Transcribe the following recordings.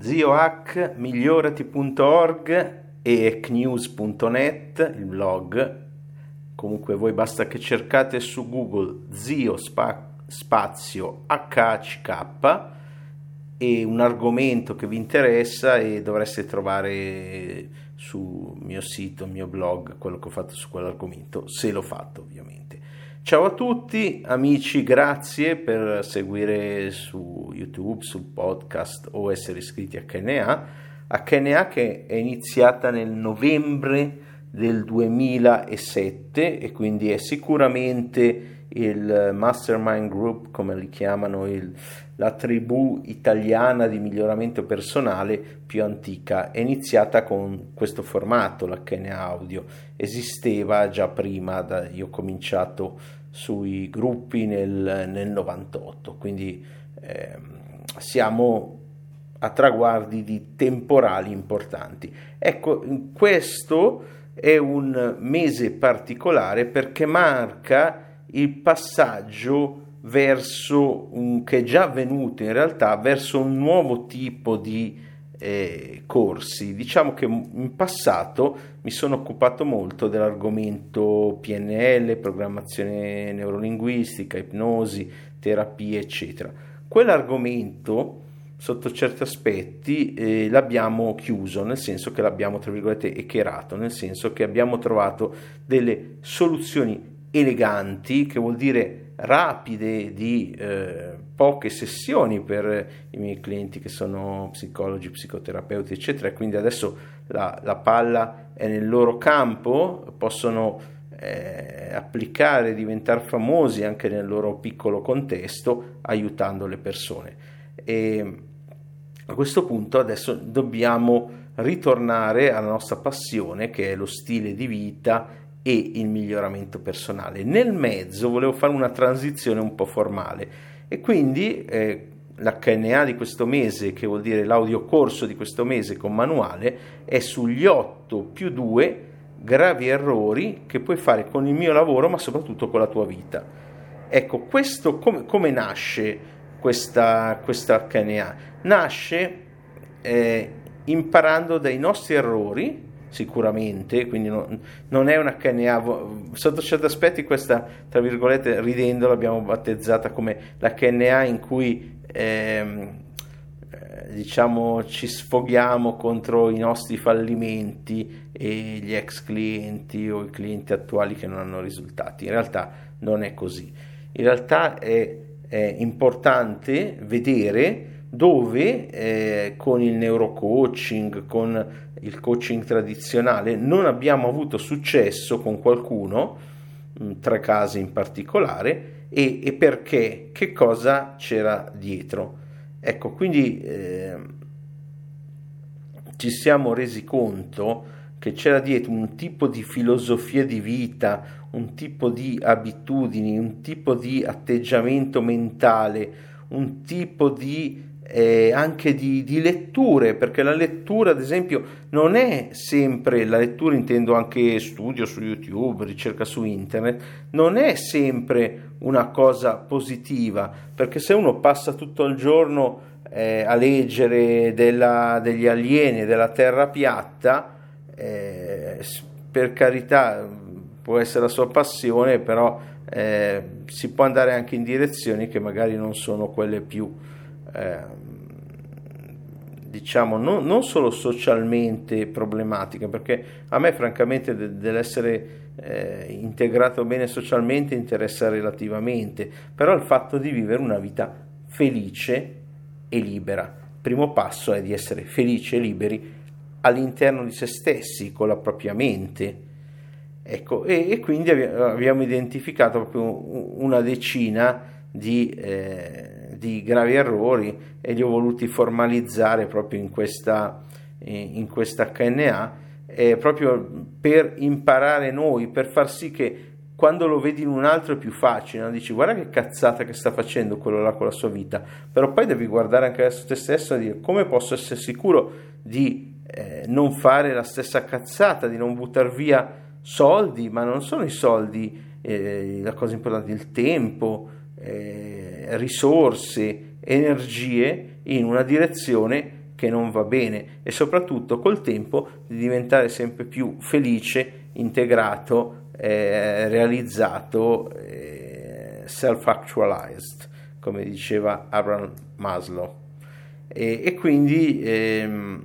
ziohack, migliorati.org e ecnews.net, il blog. Comunque voi basta che cercate su Google zio spa- spazio HHK e un argomento che vi interessa e dovreste trovare sul mio sito, il mio blog, quello che ho fatto su quell'argomento, se l'ho fatto ovviamente. Ciao a tutti amici, grazie per seguire su YouTube, sul podcast o essere iscritti a KNA. KNA che è iniziata nel novembre del 2007 e quindi è sicuramente il mastermind group, come li chiamano, il, la tribù italiana di miglioramento personale più antica. È iniziata con questo formato, la KNA Audio. Esisteva già prima, da, io ho cominciato sui gruppi nel, nel 98, quindi eh, siamo a traguardi di temporali importanti. Ecco, questo è un mese particolare perché marca il passaggio verso un, che è già avvenuto in realtà verso un nuovo tipo di eh, corsi. Diciamo che in passato mi sono occupato molto dell'argomento PNL, programmazione neurolinguistica, ipnosi, terapie, eccetera. Quell'argomento sotto certi aspetti eh, l'abbiamo chiuso, nel senso che l'abbiamo, tra virgolette, echerato, nel senso che abbiamo trovato delle soluzioni eleganti, che vuol dire rapide di eh, poche sessioni per i miei clienti che sono psicologi, psicoterapeuti, eccetera, quindi adesso la, la palla è nel loro campo, possono eh, applicare, diventare famosi anche nel loro piccolo contesto, aiutando le persone. E a questo punto adesso dobbiamo ritornare alla nostra passione che è lo stile di vita e il miglioramento personale. Nel mezzo volevo fare una transizione un po' formale e quindi eh, l'HNA di questo mese, che vuol dire l'audiocorso di questo mese con manuale, è sugli 8 più 2 gravi errori che puoi fare con il mio lavoro, ma soprattutto con la tua vita. Ecco, questo come, come nasce questa, questa HNA? Nasce eh, imparando dai nostri errori sicuramente, quindi no, non è una KNA, sotto certi aspetti questa, tra virgolette, ridendo l'abbiamo battezzata come la KNA in cui ehm, eh, diciamo ci sfoghiamo contro i nostri fallimenti e gli ex clienti o i clienti attuali che non hanno risultati. In realtà non è così. In realtà è, è importante vedere dove eh, con il neurocoaching, con il coaching tradizionale, non abbiamo avuto successo con qualcuno, mm, tre casi in particolare, e, e perché, che cosa c'era dietro. Ecco, quindi eh, ci siamo resi conto che c'era dietro un tipo di filosofia di vita, un tipo di abitudini, un tipo di atteggiamento mentale, un tipo di eh, anche di, di, letture, perché la lettura, ad esempio, non è sempre, la lettura intendo anche studio su YouTube, ricerca su internet, non è sempre una cosa positiva, perché se uno passa tutto il giorno eh, a leggere della, degli alieni, della terra piatta, eh, per carità può essere la sua passione, però eh, si può andare anche in direzioni che magari non sono quelle più eh, diciamo non, non, solo socialmente problematica, perché a me francamente de- dell'essere eh, integrato bene socialmente interessa relativamente, però il fatto di vivere una vita felice e libera. Il primo passo è di essere felici e liberi all'interno di se stessi, con la propria mente. Ecco, e, e quindi abbiamo identificato proprio una decina di, eh, di, gravi errori e li ho voluti formalizzare proprio in questa, in questa HNA eh, proprio per imparare noi, per far sì che quando lo vedi in un altro è più facile, no? dici guarda che cazzata che sta facendo quello là con la sua vita, però poi devi guardare anche verso te stesso e dire come posso essere sicuro di eh, non fare la stessa cazzata, di non buttare via soldi, ma non sono i soldi eh, la cosa importante, il tempo, eh, risorse, energie in una direzione che non va bene e soprattutto col tempo di diventare sempre più felice, integrato, eh, realizzato, eh, self-actualized, come diceva Abraham Maslow. E, e quindi ehm,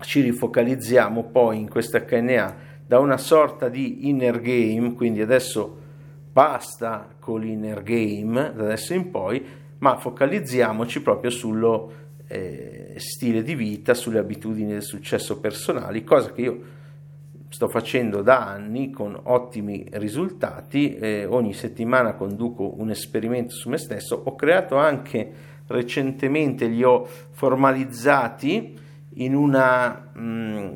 ci rifocalizziamo poi in questa HNA da una sorta di inner game, quindi adesso basta con l'inner game da adesso in poi, ma focalizziamoci proprio sullo eh, stile di vita, sulle abitudini del successo personali, cosa che io sto facendo da anni con ottimi risultati, eh, ogni settimana conduco un esperimento su me stesso, ho creato anche recentemente, li ho formalizzati in una, mh, mm,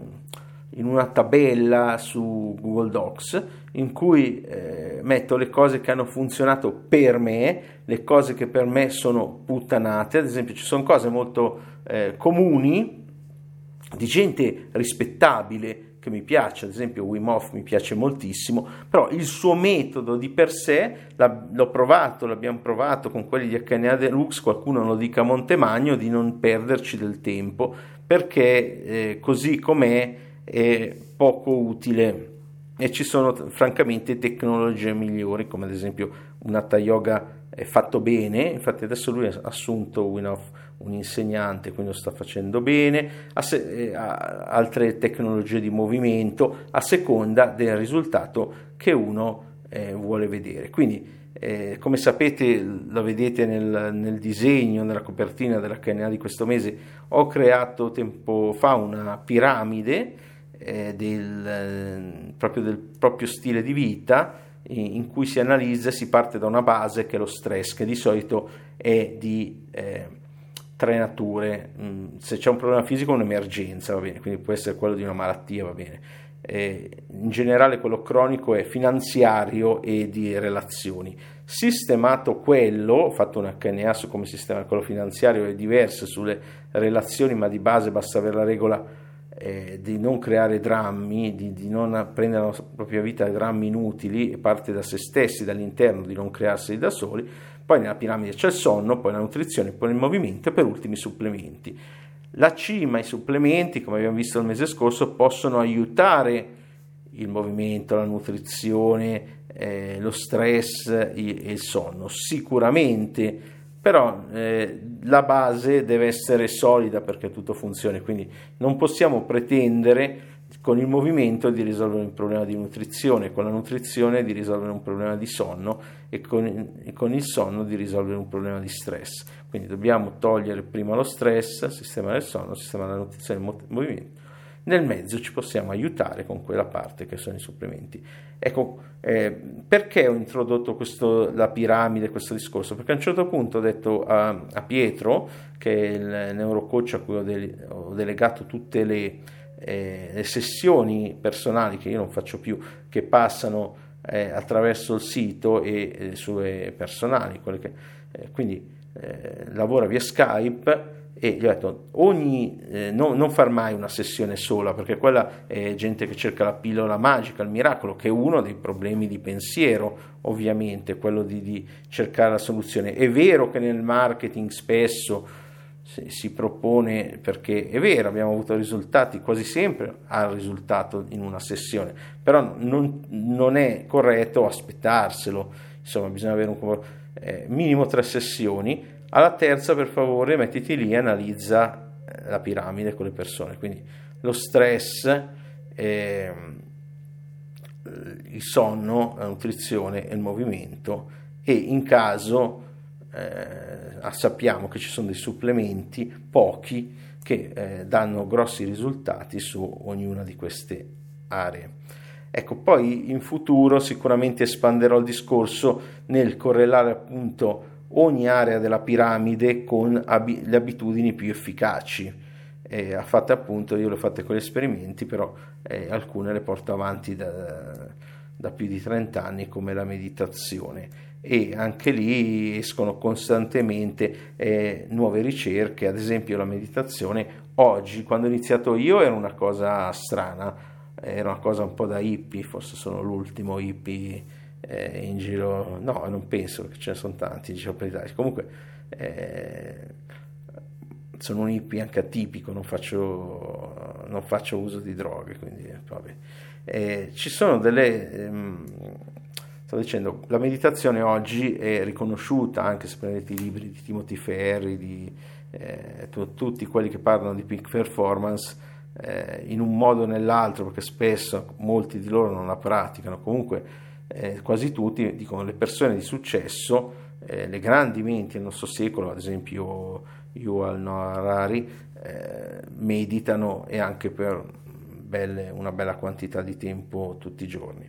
in una tabella su Google Docs in cui eh, metto le cose che hanno funzionato per me, le cose che per me sono puttanate, ad esempio ci sono cose molto eh, comuni di gente rispettabile che mi piace, ad esempio Wim Hof mi piace moltissimo, però il suo metodo di per sé l'ho provato, l'abbiamo provato con quelli di HNA Deluxe, qualcuno lo dica a Montemagno, di non perderci del tempo, perché eh, così com'è è poco utile. E ci sono francamente tecnologie migliori come ad esempio un Hatha Yoga fatto bene infatti adesso lui ha assunto un insegnante quindi lo sta facendo bene a se, a altre tecnologie di movimento a seconda del risultato che uno eh, vuole vedere. Quindi eh, come sapete, lo vedete nel, nel, disegno, nella copertina della CNA di questo mese, ho creato tempo fa una piramide eh, del, proprio del proprio stile di vita in cui si analizza e si parte da una base che è lo stress, che di solito è di eh, tre nature. Mm, se c'è un problema fisico, un'emergenza, va bene, quindi può essere quello di una malattia, va bene. Eh, in generale quello cronico è finanziario e di relazioni. Sistemato quello, ho fatto un HNA su come sistemare quello finanziario, è diverso sulle relazioni, ma di base basta avere la regola eh, di non creare drammi, di, di, non prendere la propria vita drammi inutili e parte da se stessi, dall'interno, di non crearseli da soli. Poi nella piramide c'è il sonno, poi la nutrizione, poi il movimento e per ultimo i supplementi. La cima, i supplementi, come abbiamo visto il mese scorso, possono aiutare il movimento, la nutrizione, eh, lo stress e il sonno. Sicuramente però eh, la base deve essere solida perché tutto funzioni, quindi non possiamo pretendere con il movimento di risolvere un problema di nutrizione, con la nutrizione di risolvere un problema di sonno e con, e con il sonno di risolvere un problema di stress. Quindi dobbiamo togliere prima lo stress, sistemare il sonno, sistemare la nutrizione e il movimento nel mezzo ci possiamo aiutare con quella parte che sono i supplementi. Ecco, eh, perché ho introdotto questo, la piramide, questo discorso? Perché a un certo punto ho detto a, a Pietro, che è il neurocoach a cui ho, de, ho delegato tutte le, eh, le, sessioni personali che io non faccio più, che passano eh, attraverso il sito e le sue personali, che, eh, quindi eh, lavora via Skype e gli ho detto ogni, eh, no, non far mai una sessione sola perché quella è gente che cerca la pillola magica, il miracolo che è uno dei problemi di pensiero ovviamente, quello di, di cercare la soluzione. È vero che nel marketing spesso si, propone perché è vero abbiamo avuto risultati quasi sempre al risultato in una sessione però non, non è corretto aspettarselo. Insomma bisogna avere un eh, minimo tre sessioni alla terza, per favore, mettiti lì e analizza eh, la piramide con le persone. Quindi lo stress, eh, il sonno, la nutrizione e il movimento e in caso eh, sappiamo che ci sono dei supplementi, pochi, che eh, danno grossi risultati su ognuna di queste aree. Ecco, poi in futuro sicuramente espanderò il discorso nel correlare appunto ogni area della piramide con ab- le abitudini più efficaci. Eh, ha fatto appunto, io le ho fatte con gli esperimenti, però eh, alcune le porto avanti da, da più di 30 anni come la meditazione. E anche lì escono costantemente eh, nuove ricerche, ad esempio la meditazione oggi, quando ho iniziato io era una cosa strana, era una cosa un po' da hippie, forse sono l'ultimo hippie eh, in giro, no, non penso che ce ne sono tanti in giro per l'Italia. Comunque, eh, sono un hippie anche atipico, non faccio, non faccio uso di droghe, quindi. Eh, ci sono delle... Ehm, sto dicendo, la meditazione oggi è riconosciuta, anche se prendete i libri di Timothy Ferri, di eh, t- tutti quelli che parlano di peak performance, eh, in un modo o nell'altro, perché spesso molti di loro non la praticano, comunque eh, quasi tutti dicono le persone di successo, eh, le grandi menti del nostro secolo, ad esempio Yuval Noah Harari, eh, meditano e anche per belle, una bella quantità di tempo tutti i giorni.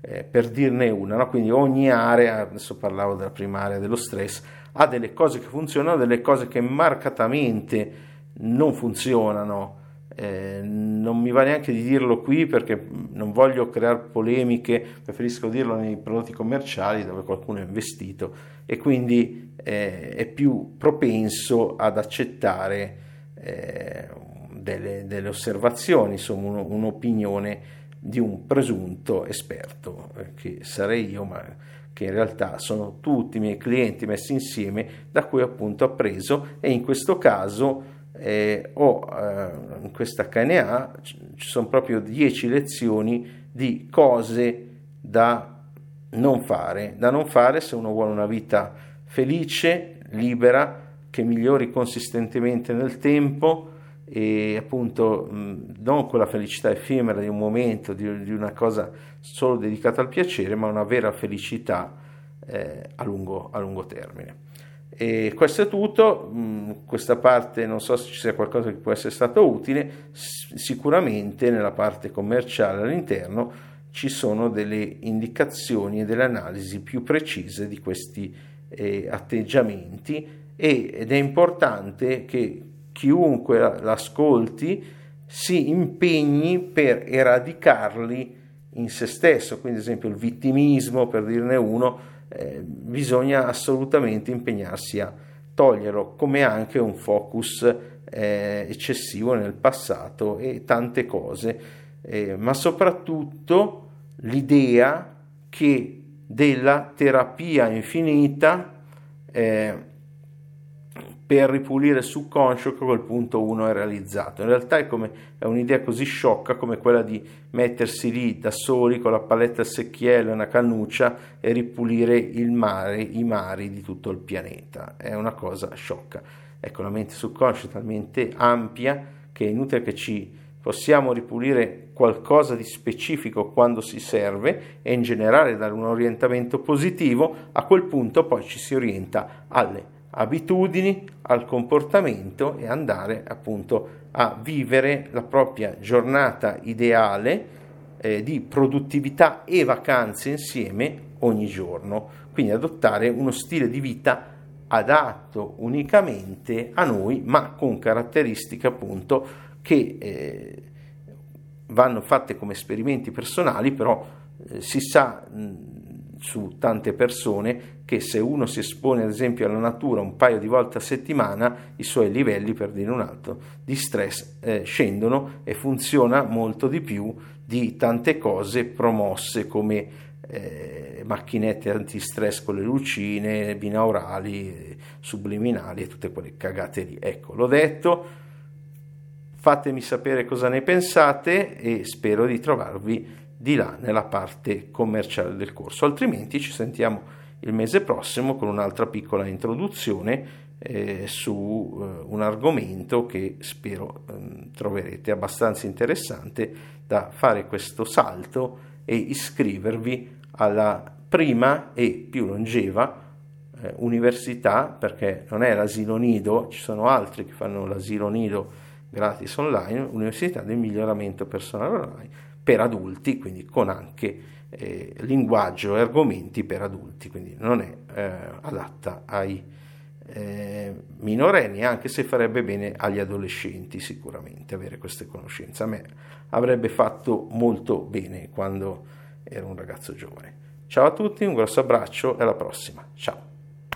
Eh, per dirne una, no? quindi ogni area, adesso parlavo della prima area dello stress, ha delle cose che funzionano, delle cose che marcatamente non funzionano eh, non mi va neanche di dirlo qui perché non voglio creare polemiche, preferisco dirlo nei prodotti commerciali dove qualcuno è investito e quindi eh, è più propenso ad accettare eh, delle, delle, osservazioni, insomma un, un'opinione di un presunto esperto, eh, che sarei io, ma che in realtà sono tutti i miei clienti messi insieme da cui appunto ho appreso e in questo caso eh, ho eh, in questa KNA ci sono proprio 10 lezioni di cose da non fare, da non fare se uno vuole una vita felice, libera, che migliori consistentemente nel tempo e appunto non quella felicità effimera di un momento, di, di una cosa solo dedicata al piacere, ma una vera felicità eh, a, lungo, a lungo termine. E questo è tutto, mm, questa parte non so se ci sia qualcosa che può essere stato utile, sicuramente nella parte commerciale all'interno ci sono delle indicazioni e delle analisi più precise di questi eh, atteggiamenti. Ed è importante che chiunque l'ascolti si impegni per eradicarli in se stesso, quindi ad esempio il vittimismo per dirne uno, eh, bisogna assolutamente impegnarsi a toglierlo, come anche un focus eh, eccessivo nel passato e tante cose, eh, ma soprattutto l'idea che della terapia infinita eh, per ripulire il subconscio che a quel punto uno è realizzato. In realtà è, come, è un'idea così sciocca come quella di mettersi lì da soli con la paletta al secchiello e una cannuccia e ripulire il mare, i mari di tutto il pianeta. È una cosa sciocca. Ecco, la mente subconscia è talmente ampia che è inutile che ci possiamo ripulire qualcosa di specifico quando si serve e in generale dare un orientamento positivo, a quel punto poi ci si orienta alle abitudini, al comportamento e andare appunto a vivere la propria giornata ideale eh, di produttività e vacanze insieme ogni giorno, quindi adottare uno stile di vita adatto unicamente a noi, ma con caratteristiche appunto che eh, vanno fatte come esperimenti personali, però eh, si sa mh, su tante persone che se uno si espone ad esempio alla natura un paio di volte a settimana i suoi livelli per dire un altro di stress eh, scendono e funziona molto di più di tante cose promosse come eh, macchinette antistress con le lucine, binaurali, subliminali e tutte quelle cagate lì. Ecco, l'ho detto, fatemi sapere cosa ne pensate e spero di trovarvi di là nella parte commerciale del corso. Altrimenti ci sentiamo il mese prossimo con un'altra piccola introduzione eh, su eh, un argomento che spero eh, troverete abbastanza interessante da fare questo salto e iscrivervi alla prima e più longeva eh, università perché non è l'asilo nido, ci sono altri che fanno l'asilo nido gratis online, Università del miglioramento personale online per adulti, quindi con anche eh, linguaggio e argomenti per adulti, quindi non è eh, adatta ai eh, minorenni, anche se farebbe bene agli adolescenti sicuramente avere queste conoscenze. A me avrebbe fatto molto bene quando ero un ragazzo giovane. Ciao a tutti, un grosso abbraccio e alla prossima. Ciao.